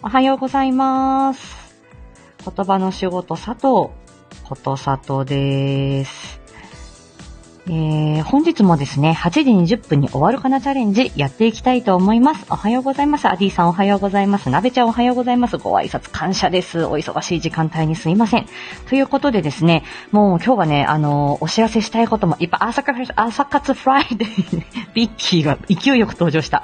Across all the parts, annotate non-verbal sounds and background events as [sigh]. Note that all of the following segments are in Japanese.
おはようございます。言葉の仕事佐藤、こと佐藤です。えー、本日もですね、8時20分に終わるかなチャレンジやっていきたいと思います。おはようございます。アディさんおはようございます。なべちゃんおはようございます。ご挨拶感謝です。お忙しい時間帯にすいません。ということでですね、もう今日はね、あのお知らせしたいこともいっぱい、朝活、朝活フライデー、[laughs] ビッキーが勢いよく登場した。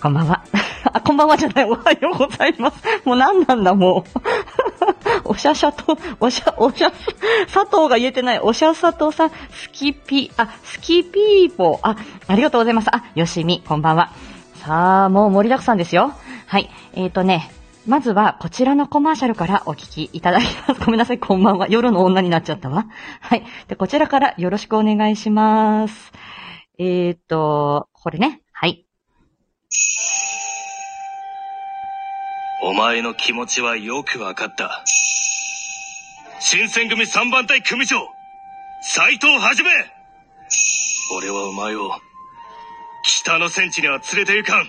こんばんは。あ、こんばんはじゃない、おはようございます。もう何なんだ、もう。[laughs] おしゃしゃと、おしゃ、おしゃ、佐藤が言えてない。おしゃ佐藤さん、スキピ、あ、スキピーポー。あ、ありがとうございます。あ、よしみ、こんばんは。さあ、もう盛りだくさんですよ。はい。えーとね、まずは、こちらのコマーシャルからお聞きいただきます。[laughs] ごめんなさい、こんばんは。夜の女になっちゃったわ。はい。で、こちらからよろしくお願いします。えーと、これね。はい。お前の気持ちはよくわかった。新選組三番隊組長、斎藤はじめ俺はお前を、北の戦地には連れて行かん。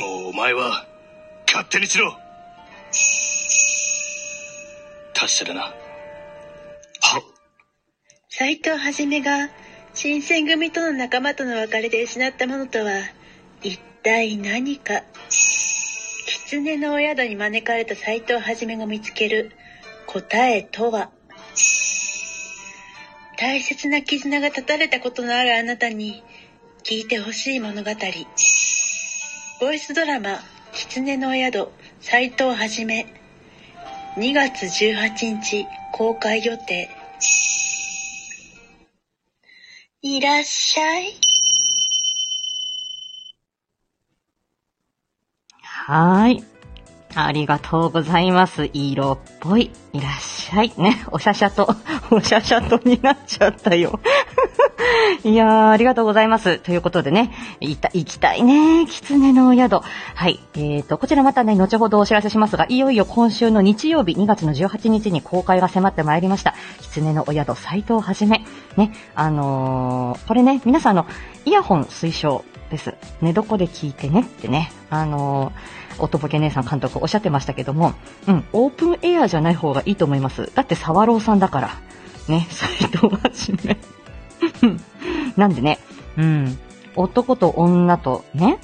もうお前は、勝手にしろ。達者だな。は斎藤はじめが新選組との仲間との別れで失ったものとは一体何か狐のお宿に招かれた斎藤はじめが見つける。答えとは。大切な絆が断たれたことのあるあなたに聞いてほしい物語。ボイスドラマ「狐のお宿斎藤はじめ」2月18日公開予定。いらっしゃい。はーい。ありがとうございます。色っぽい。いらっしゃい。ね、おしゃしゃと、[laughs] おしゃしゃとになっちゃったよ。[laughs] いやー、ありがとうございます。ということでね、いた、行きたいね。狐のお宿。はい。えーと、こちらまたね、後ほどお知らせしますが、いよいよ今週の日曜日、2月の18日に公開が迫ってまいりました。狐のお宿、斎藤はじめ。ね、あのー、これね、皆さんあの、イヤホン推奨です。寝床で聞いてねってね、あのー、おとぼけ姉さん監督おっしゃってましたけども、うん、オープンエアじゃない方がいいと思います。だって沢朗さんだから。ね、斎藤はじめ。[laughs] なんでね、うん、男と女とね、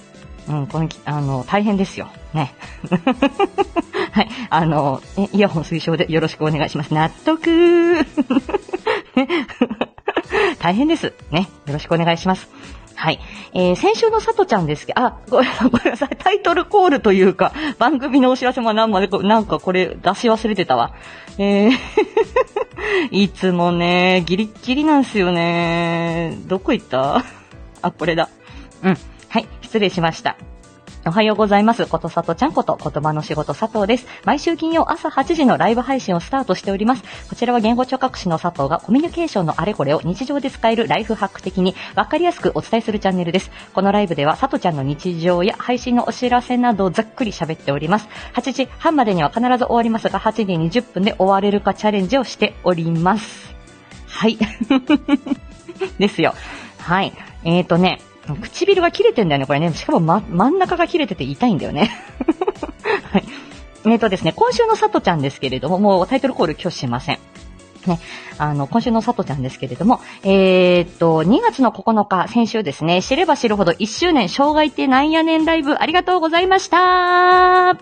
うん、このき、あの、大変ですよ。ね。[laughs] はい、あの、えイヤホン推奨でよろしくお願いします。納得 [laughs] 大変です。ね。よろしくお願いします。はい。えー、先週のさとちゃんですけど、あ、ごめんなさい。タイトルコールというか、番組のお知らせも何まで、なんかこれ出し忘れてたわ。えー、[laughs] いつもね、ギリッギリなんすよね。どこ行った？あ、これだ。うん。はい。失礼しました。おはようございます。ことさとちゃんこと言葉の仕事佐藤です。毎週金曜朝8時のライブ配信をスタートしております。こちらは言語聴覚士の佐藤がコミュニケーションのあれこれを日常で使えるライフハック的にわかりやすくお伝えするチャンネルです。このライブでは佐藤ちゃんの日常や配信のお知らせなどをざっくり喋っております。8時半までには必ず終わりますが、8時20分で終われるかチャレンジをしております。はい。[laughs] ですよ。はい。えーとね、唇が切れてんだよね、これね。しかも、ま、真ん中が切れてて痛いんだよね。[laughs] はい。えーとですね、今週のさとちゃんですけれども、もうタイトルコール拒否しません。ね、あの、今週のさとちゃんですけれども、えー、っと、2月の9日、先週ですね、知れば知るほど1周年、障害ってなんやねんライブ、ありがとうございましたは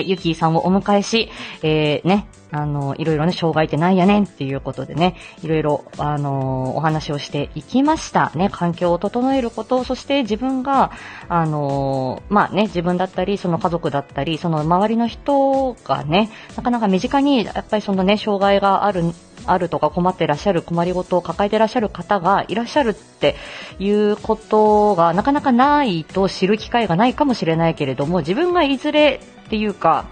い、ゆきーさんをお迎えし、えー、ね、あの、いろいろね、障害ってなんやねんっていうことでね、いろいろ、あの、お話をしていきました。ね、環境を整えること、そして自分が、あの、まあね、自分だったり、その家族だったり、その周りの人がね、なかなか身近に、やっぱりそのね、障害がある、あるとか困ってらっしゃる困りごとを抱えてらっしゃる方がいらっしゃるっていうことがなかなかないと知る機会がないかもしれないけれども、自分がいずれっていうか、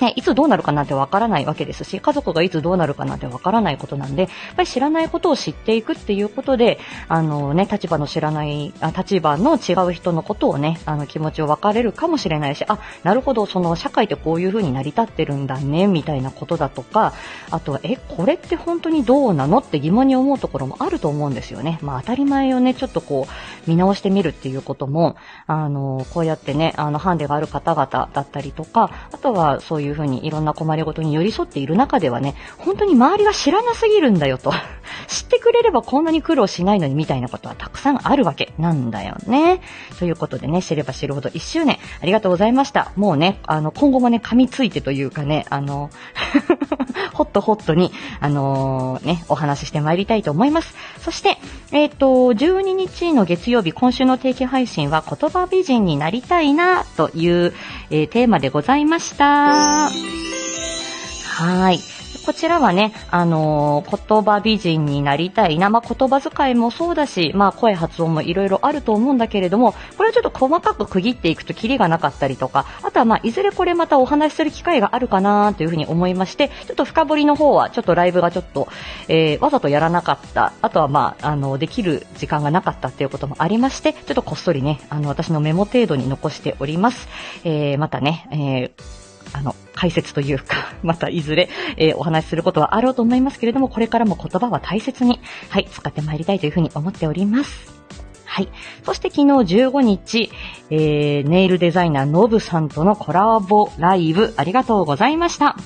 ね、いつどうなるかなんてわからないわけですし、家族がいつどうなるかなんてわからないことなんで、やっぱり知らないことを知っていくっていうことで、あのね、立場の知らない、あ立場の違う人のことをね、あの気持ちを分かれるかもしれないし、あ、なるほど、その社会ってこういう風に成り立ってるんだね、みたいなことだとか、あとは、え、これって本当にどうなのって疑問に思うところもあると思うんですよね。まあ当たり前をね、ちょっとこう、見直してみるっていうことも、あの、こうやってね、あの、ハンデがある方々だったりとか、あとはそういう風にいろんな困りごとに寄り添っている中ではね、本当に周りが知らなすぎるんだよと。[laughs] 知ってくれればこんなに苦労しないのにみたいなことはたくさんあるわけなんだよね。ということでね、知れば知るほど1周年ありがとうございました。もうね、あの、今後もね、噛みついてというかね、あの、ホットホットに、あのー、ね、お話ししてまいりたいと思います。そして、えっ、ー、と、12日の月曜日、今週の定期配信は言葉美人になりたいな、という、えー、テーマでございました。はい。こちらはね、あのー、言葉美人になりたいな、まあ、言葉遣いもそうだし、まあ、声発音もいろいろあると思うんだけれども、これはちょっと細かく区切っていくとキリがなかったりとか、あとはまあ、いずれこれまたお話しする機会があるかなというふうに思いまして、ちょっと深掘りの方は、ちょっとライブがちょっと、えー、わざとやらなかった、あとはまあ、あの、できる時間がなかったっていうこともありまして、ちょっとこっそりね、あの、私のメモ程度に残しております。えー、またね、えーあの、解説というか、[laughs] またいずれ、えー、お話しすることはあろうと思いますけれども、これからも言葉は大切に、はい、使ってまいりたいというふうに思っております。はい。そして昨日15日、えー、ネイルデザイナーノブさんとのコラボライブ、ありがとうございました。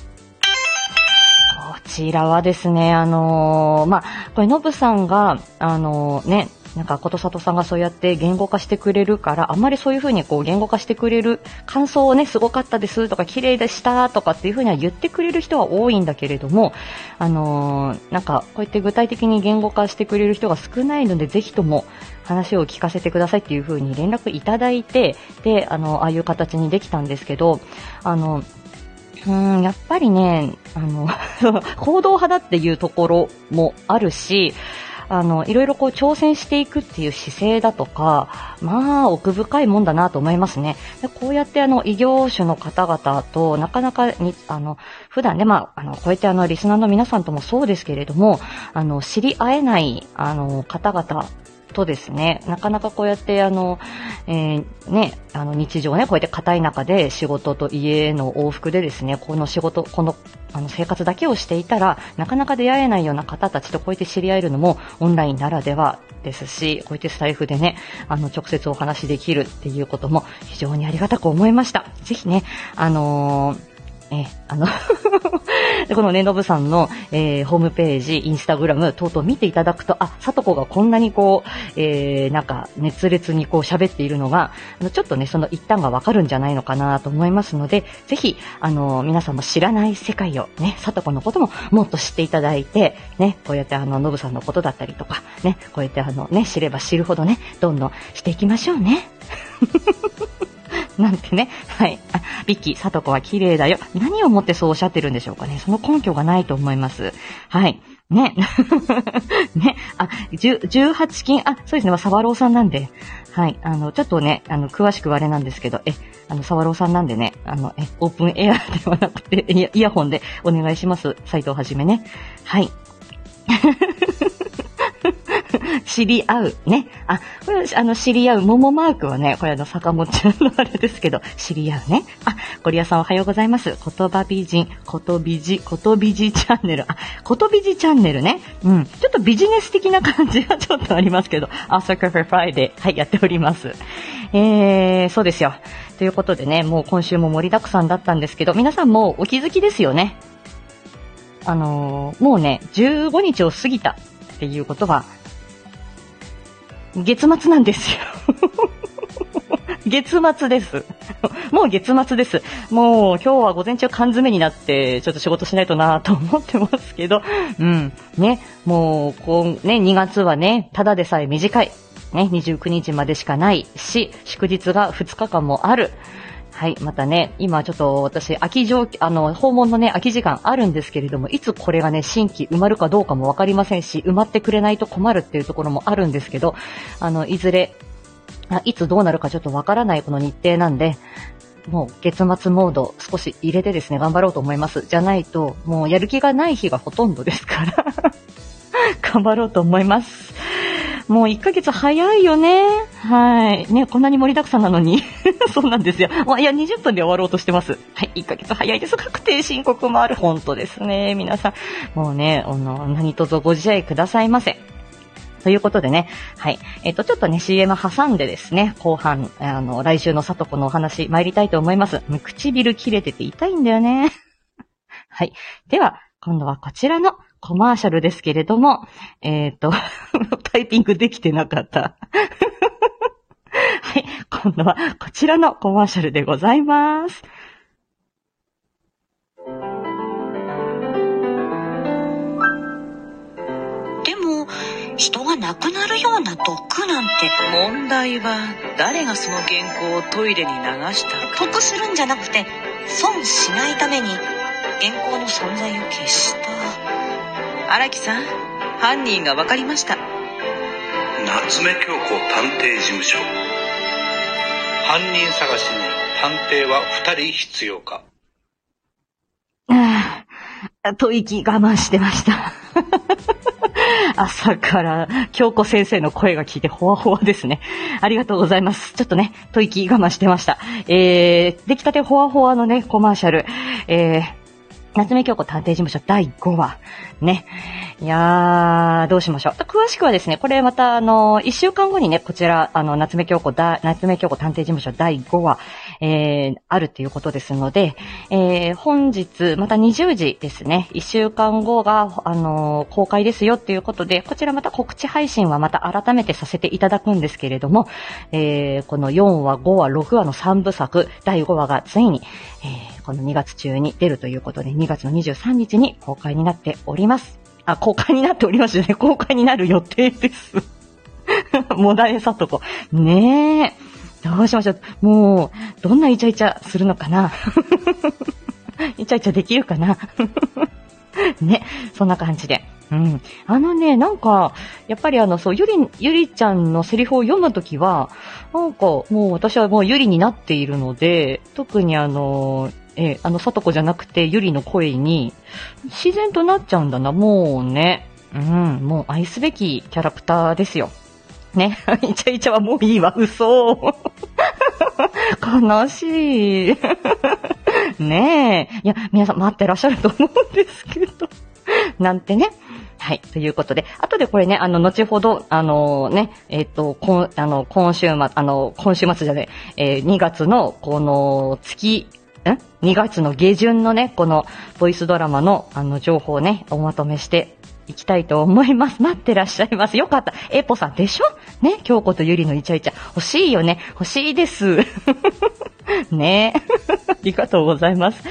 こちらはですね、あのー、まあ、これノブさんが、あのー、ね、なんか、ことさとさんがそうやって言語化してくれるから、あんまりそういう風にこう言語化してくれる感想をね、すごかったですとか、綺麗でしたとかっていう風には言ってくれる人は多いんだけれども、あのー、なんか、こうやって具体的に言語化してくれる人が少ないので、ぜひとも話を聞かせてくださいっていう風に連絡いただいて、で、あの、ああいう形にできたんですけど、あの、うん、やっぱりね、あの、[laughs] 行動派だっていうところもあるし、あの、いろいろこう挑戦していくっていう姿勢だとか、まあ、奥深いもんだなと思いますね。でこうやってあの、異業種の方々となかなかに、あの、普段ね、まあ、あの、こうやってあの、リスナーの皆さんともそうですけれども、あの、知り合えない、あの、方々とですね、なかなかこうやってあの、えー、ね、あの日常ね、こうやって硬い中で仕事と家への往復でですね、この仕事、このあの生活だけをしていたら、なかなか出会えないような方たちとこうやって知り合えるのもオンラインならではですし、こうやってスタイフでね、あの、直接お話できるっていうことも非常にありがたく思いました。ぜひね、あのーえ、あの [laughs] このね、のぶさんの、えー、ホームページ、インスタグラム等々見ていただくと、あ、さとこがこんなにこう、えー、なんか、熱烈にこう喋っているのが、あの、ちょっとね、その一端がわかるんじゃないのかなと思いますので、ぜひ、あの、皆さんも知らない世界をね、さとこのことももっと知っていただいて、ね、こうやってあの、のぶさんのことだったりとか、ね、こうやってあの、ね、知れば知るほどね、どんどんしていきましょうね。[laughs] なんてね。[laughs] はい。あ、ビッキー、サトコは綺麗だよ。何をもってそうおっしゃってるんでしょうかね。その根拠がないと思います。はい。ね。[laughs] ね。あ、18金、あ、そうですね。サワローさんなんで。はい。あの、ちょっとね、あの、詳しくはあれなんですけど、え、あの、サワローさんなんでね、あの、え、オープンエアではなくて、イヤホンでお願いします。斎藤はじめね。はい。[laughs] 知り合う。ね。あ、これ、あの、知り合う。桃マークはね、これあの、坂本ちゃんのあれですけど、知り合うね。あ、ゴリアさんおはようございます。言葉美人、ことびじ、ことびじチャンネル。あ、ことびじチャンネルね。うん。ちょっとビジネス的な感じがちょっとありますけど、朝カフェフライデー、はい、やっております。えー、そうですよ。ということでね、もう今週も盛りだくさんだったんですけど、皆さんもお気づきですよね。あのー、もうね、15日を過ぎたっていうことは、月末なんですよ。[laughs] 月末です。[laughs] もう月末です。もう今日は午前中缶詰になってちょっと仕事しないとなと思ってますけど、うん。ね、もう、こうね、2月はね、ただでさえ短い。ね、29日までしかないし、祝日が2日間もある。はい。またね、今ちょっと私、空き状、あの、訪問のね、空き時間あるんですけれども、いつこれがね、新規埋まるかどうかもわかりませんし、埋まってくれないと困るっていうところもあるんですけど、あの、いずれ、あいつどうなるかちょっとわからないこの日程なんで、もう月末モード少し入れてですね、頑張ろうと思います。じゃないと、もうやる気がない日がほとんどですから。頑張ろうと思います。もう1ヶ月早いよね。はい。ね、こんなに盛りだくさんなのに。[laughs] そうなんですよ。もういや、20分で終わろうとしてます。はい、1ヶ月早いです。確定申告もある。本当ですね。皆さん、もうね、あの、何卒ご自愛くださいませ。ということでね、はい。えっ、と、ちょっとね、CM 挟んでですね、後半、あの、来週のさとこのお話参りたいと思います。唇切れてて痛いんだよね。[laughs] はい。では、今度はこちらのコマーシャルですけれども、えっ、と、[laughs] タイピングできてなかった。[laughs] はい。今度はこちらのコマーシャルでございます。でも人が亡くなるような毒なんて問題は誰がその原稿をトイレに流したか得するんじゃなくて損しないために原稿の存在を消した荒木さん犯人が分かりました夏目京子探偵事務所犯人探しに探偵は2人必要かああ、吐息我慢してました。[laughs] 朝から、京子先生の声が聞いて、ほわほわですね。ありがとうございます。ちょっとね、吐息我慢してました。えー、出来たてほわほわのね、コマーシャル。えー、夏目京子探偵事務所第5話。ね。いやー、どうしましょう。詳しくはですね、これまたあの、1週間後にね、こちら、あの、夏目京子だ、夏目京子探偵事務所第5話、えー、あるということですので、えー、本日、また20時ですね、1週間後が、あの公開ですよっていうことで、こちらまた告知配信はまた改めてさせていただくんですけれども、えー、この4話、5話、6話の3部作、第5話がついに、えー、この2月中に出るということで、2月の23日に公開になっております。あ、公開になっておりますね。公開になる予定です。[laughs] もだえさとこ。ねえ。どうしましょう。もう、どんなイチャイチャするのかな [laughs] イチャイチャできるかな [laughs] ね、そんな感じで。うん。あのね、なんか、やっぱりあの、そう、ゆり、ゆりちゃんのセリフを読むときは、なんか、もう私はもうゆりになっているので、特にあの、えあの、さとこじゃなくて、ゆりの声に、自然となっちゃうんだな、もうね。うん、もう愛すべきキャラクターですよ。ね。[laughs] イチャイチャはもういいわ、嘘。悲しい。ねえ。いや、皆さん待ってらっしゃると思うんですけど。なんてね。はい。ということで、後でこれね、あの、後ほど、あのね、えっ、と、今、あの、今週末、あの、今週末じゃねえ、えー2月の、この、月、ん ?2 月の下旬のね、この、ボイスドラマの、あの、情報をね、おまとめしていきたいと思います。待ってらっしゃいます。よかった。エポさんでしょ？ね、京子とゆりのイチャイチャ。欲しいよね。欲しいです。[laughs] ねえありがとうございます。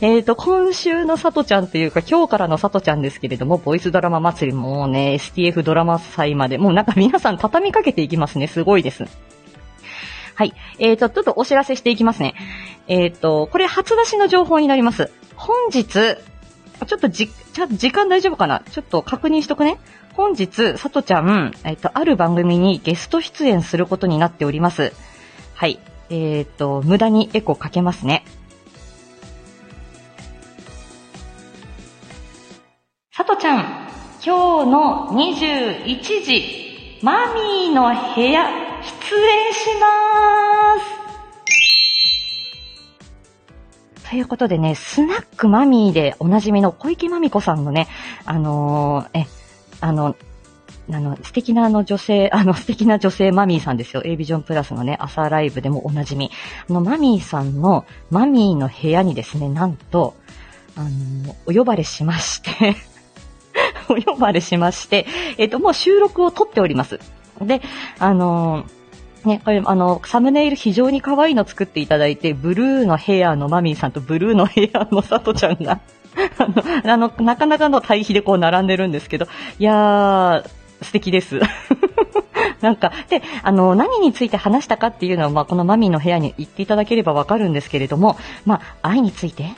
えっ、と、今週のさとちゃんというか、今日からのさとちゃんですけれども、ボイスドラマ祭りもうね、STF ドラマ祭まで、もうなんか皆さん畳みかけていきますね。すごいです。はい。えっ、と、ちょっとお知らせしていきますね。えっ、と、これ初出しの情報になります。本日、ちょっとじ、ちゃ時間大丈夫かな？ちょっと確認しとくね。本日、さとちゃん、えっ、と、ある番組にゲスト出演することになっております。はい。えっ、と、無駄にエコかけますね。さとちゃん、今日の21時、マミーの部屋、失礼します。ということでね、スナックマミーでおなじみの小池まみこさんのね、あのーえ、あの、あの、素敵なあの女性、[laughs] あの素敵な女性マミーさんですよ。A ビジョンプラスのね、朝ライブでもおなじみ。あの、マミーさんの、マミーの部屋にですね、なんと、あの、お呼ばれしまして、[laughs] お呼ばれしまして、えっ、と、もう収録を撮っております。で、あのね、これ、あの、サムネイル非常に可愛いの作っていただいて、ブルーのヘアのマミーさんとブルーのヘアのサトちゃんが、[laughs] あの、あのなかなかの対比でこう並んでるんですけど、いやー、素敵です。[laughs] なんか、で、あの、何について話したかっていうのは、まあ、このマミーの部屋に行っていただければわかるんですけれども、まあ、愛について、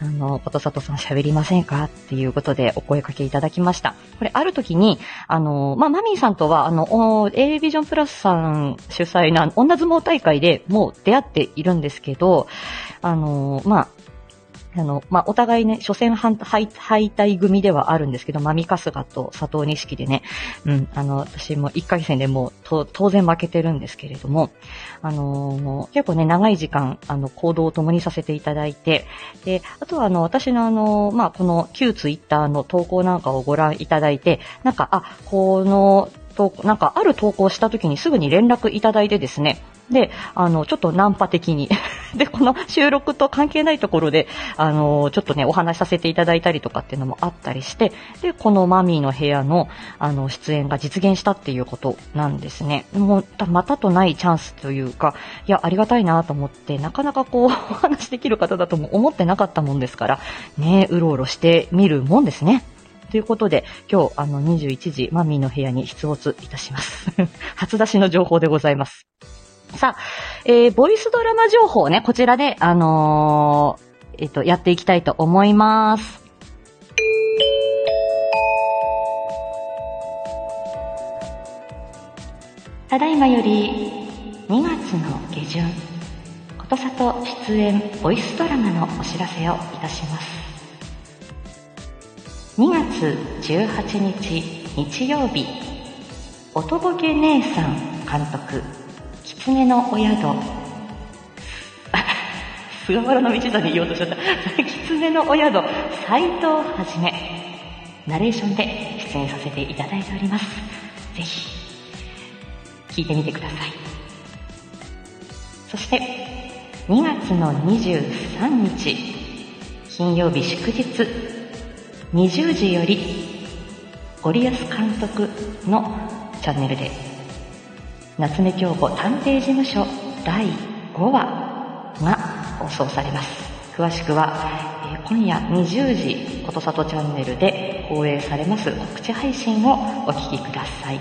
あの、ことさとさん喋りませんかっていうことでお声かけいただきました。これ、ある時に、あの、まあ、マミーさんとは、あの、A ビジョンプラスさん主催な女相撲大会でもう出会っているんですけど、あの、まあ、あの、まあ、お互いね、初戦敗敗退組ではあるんですけど、マミカスガと佐藤錦でね、うん、あの、私も1回戦でもう当然負けてるんですけれども、あのー、結構ね、長い時間、あの、行動を共にさせていただいて、で、あとはあの、私のあの、まあ、この旧ツイッターの投稿なんかをご覧いただいて、なんか、あ、この、なんかある投稿した時にすぐに連絡いただいてですね、で、あの、ちょっとナンパ的に [laughs] で、この収録と関係ないところで、あの、ちょっとね、お話しさせていただいたりとかっていうのもあったりして、で、このマミーの部屋の、あの、出演が実現したっていうことなんですね。もう、またとないチャンスというか、いや、ありがたいなと思って、なかなかこう、[laughs] お話できる方だとも思ってなかったもんですから、ね、うろうろしてみるもんですね。ということで、今日、あの、21時、マミーの部屋に出没いたします。[laughs] 初出しの情報でございます。さあ、えー、ボイスドラマ情報ね、こちらで、あのー、えっ、と、やっていきたいと思います。ただいまより2月の下旬、ことさと出演ボイスドラマのお知らせをいたします。2月18日日曜日、おとぼけ姉さん監督狐のお宿。[laughs] 菅原道真言おうとしちゃった。[laughs] 狐のお宿、斎藤はじめ。ナレーションで出演させていただいております。ぜひ、聞いてみてください。そして、2月の23日、金曜日祝日、20時より、ゴリアス監督のチャンネルで夏目京子探偵事務所第5話が放送されます。詳しくは、えー、今夜20時、ことさとチャンネルで放映されます告知配信をお聞きください。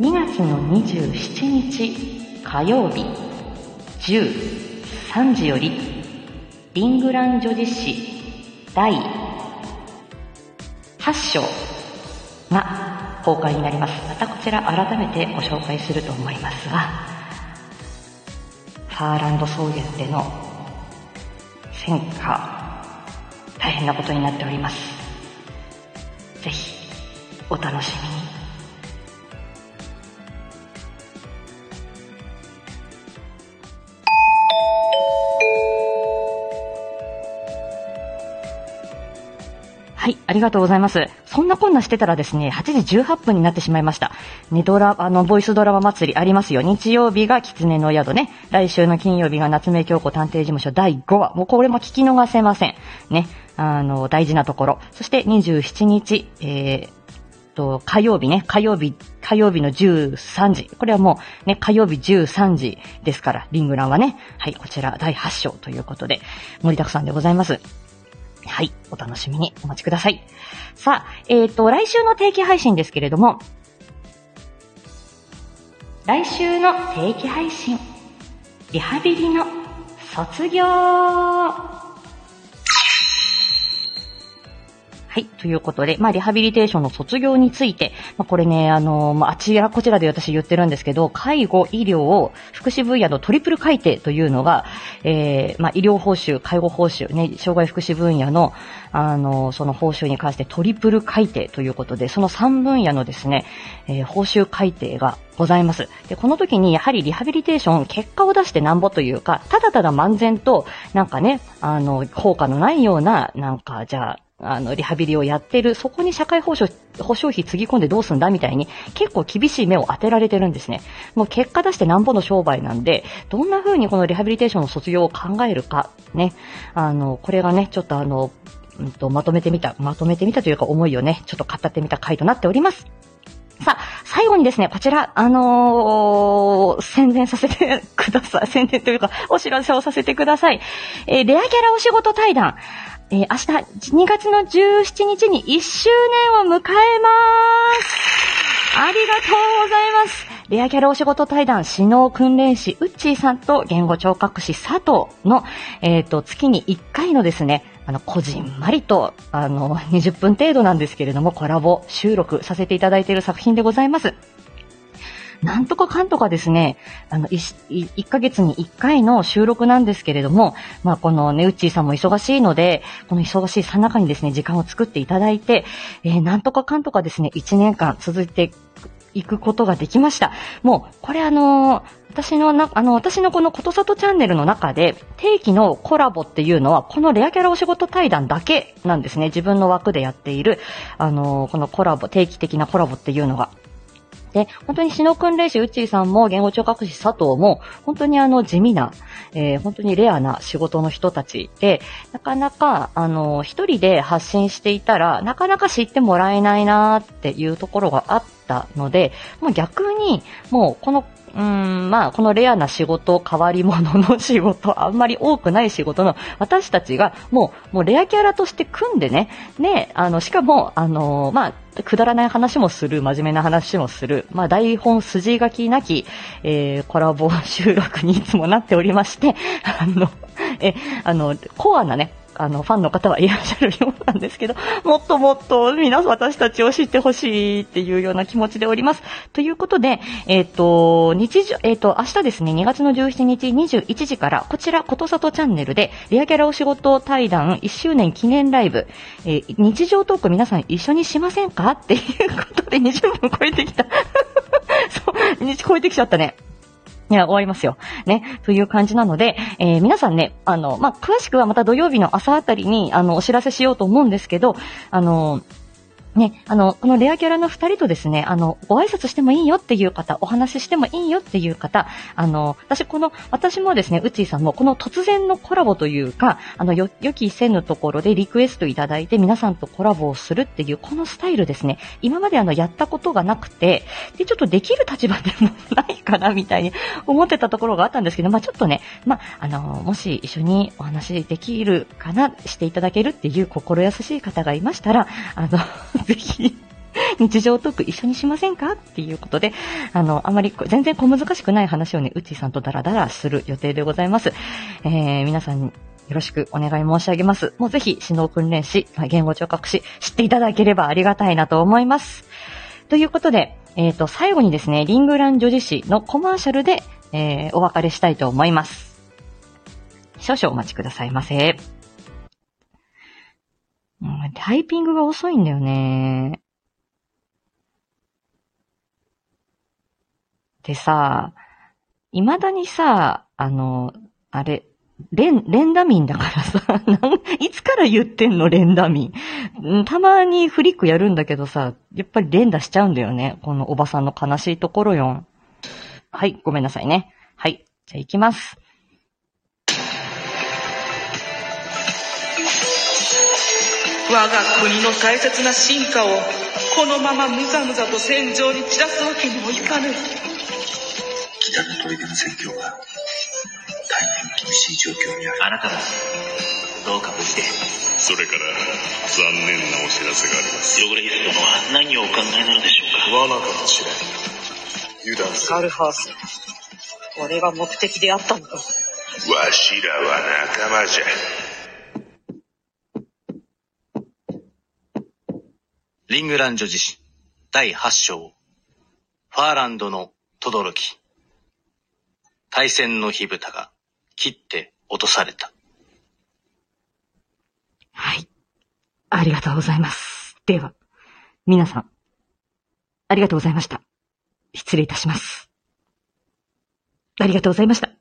2月の27日火曜日13時よりリングラン女子誌第8章が公開になります。またこちら改めてご紹介すると思いますが、ファーランド草原での戦火、大変なことになっております。ぜひ、お楽しみに。いありがとうございます。そんなこんなしてたらですね、8時18分になってしまいました。ね、ドラ、あの、ボイスドラマ祭りありますよ。日曜日が狐の宿ね。来週の金曜日が夏目京子探偵事務所第5話。もうこれも聞き逃せません。ね。あの、大事なところ。そして27日、えー、と、火曜日ね、火曜日、火曜日の13時。これはもうね、火曜日13時ですから、リングランはね。はい、こちら第8章ということで、盛りだくさんでございます。はい。お楽しみにお待ちください。さあ、えっ、ー、と、来週の定期配信ですけれども、来週の定期配信、リハビリの卒業はい。ということで、まあ、リハビリテーションの卒業について、まあ、これね、あの、まあ、あちらこちらで私言ってるんですけど、介護、医療を、福祉分野のトリプル改定というのが、えー、まあ、医療報酬、介護報酬、ね、障害福祉分野の、あの、その報酬に関してトリプル改定ということで、その3分野のですね、えー、報酬改定がございます。で、この時にやはりリハビリテーション、結果を出してなんぼというか、ただただ漫然と、なんかね、あの、効果のないような、なんか、じゃあ、あの、リハビリをやってる、そこに社会保障、保障費つぎ込んでどうすんだみたいに、結構厳しい目を当てられてるんですね。もう結果出してなんぼの商売なんで、どんな風にこのリハビリテーションの卒業を考えるか、ね。あの、これがね、ちょっとあの、うんと、まとめてみた、まとめてみたというか思いをね、ちょっと語ってみた回となっております。さあ、最後にですね、こちら、あのー、宣伝させてください。宣伝というか、お知らせをさせてください。えー、レアキャラお仕事対談。えー、明日、2月の17日に1周年を迎えまーす。ありがとうございます。レアキャラお仕事対談、指導訓練士、ウッチーさんと言語聴覚士佐藤の、えっ、と、月に1回のですね、あの、こじんまりと、あの、20分程度なんですけれども、コラボ収録させていただいている作品でございます。なんとかかんとかですね、あの、1ヶ月に1回の収録なんですけれども、まあ、このね、うっちーさんも忙しいので、この忙しいさなかにですね、時間を作っていただいて、えー、なんとかかんとかですね、1年間続いていくことができました。もう、これあのー、私のな、あの、私のこのことさとチャンネルの中で、定期のコラボっていうのは、このレアキャラお仕事対談だけなんですね。自分の枠でやっている、あのー、このコラボ、定期的なコラボっていうのが。で、本当に篠訓練士うっちーさんも言語聴覚士佐藤も、本当にあの地味な、えー、本当にレアな仕事の人たちで、なかなか、あの、一人で発信していたら、なかなか知ってもらえないなーっていうところがあったので、もう逆に、もうこのうーん、まあ、このレアな仕事、変わり者の仕事、あんまり多くない仕事の私たちが、もう、もうレアキャラとして組んでね、ね、あの、しかも、あの、まあ、くだらない話もする、真面目な話もする、まあ、台本筋書きなき、えー、コラボ収録にいつもなっておりまして、[laughs] あの、え、あの、コアなね、あの、ファンの方はいらっしゃるようなんですけど、[laughs] もっともっと皆私たちを知ってほしいっていうような気持ちでおります。ということで、えっ、ー、と、日常、えっ、ー、と、明日ですね、2月の17日21時から、こちら、ことさとチャンネルで、レアキャラお仕事対談1周年記念ライブ、えー、日常トーク皆さん一緒にしませんか？っていうことで20分超えてきた。[laughs] そう、超えてきちゃったね。いや、終わりますよ。ね。という感じなので、えー、皆さんね、あの、まあ、詳しくはまた土曜日の朝あたりに、あの、お知らせしようと思うんですけど、あの、ね、あの、このレアキャラの二人とですね、あの、ご挨拶してもいいよっていう方、お話ししてもいいよっていう方、あの、私この、私もですね、うちーさんもこの突然のコラボというか、あの、よ、予期せぬところでリクエストいただいて皆さんとコラボをするっていう、このスタイルですね、今まであの、やったことがなくて、で、ちょっとできる立場でも [laughs] ないかな、みたいに思ってたところがあったんですけど、まあちょっとね、まああの、もし一緒にお話できるかな、していただけるっていう心優しい方がいましたら、あの、[laughs] ぜひ、日常トーク一緒にしませんか？っていうことで、あの、あまり全然小難しくない話をね、うちさんとダラダラする予定でございます。えー、皆さんよろしくお願い申し上げます。もうぜひ、指導訓練士、言語聴覚士、知っていただければありがたいなと思います。ということで、えっ、ー、と、最後にですね、リングラン女子誌のコマーシャルで、えー、お別れしたいと思います。少々お待ちくださいませ。タイピングが遅いんだよね。でさ、未だにさ、あの、あれ、レン、レンダミンだからさ、[laughs] なんいつから言ってんの、レンダミン。たまにフリックやるんだけどさ、やっぱり連打しちゃうんだよね。このおばさんの悲しいところよ。はい、ごめんなさいね。はい、じゃあ行きます。我が国の大切な進化をこのままむざむざと戦場に散らすわけにもいかぬ。北の砦の戦況は大変厳しい状況にある。あなたもどうか無事で。それから残念なお知らせがあります。汚れユス殿は何をお考えなのでしょうか。罠かもしれん。油断カルハース。これが目的であったのか。わしらは仲間じゃリングラン女自身第8章ファーランドの轟対戦の火蓋が切って落とされた。はい。ありがとうございます。では、皆さん、ありがとうございました。失礼いたします。ありがとうございました。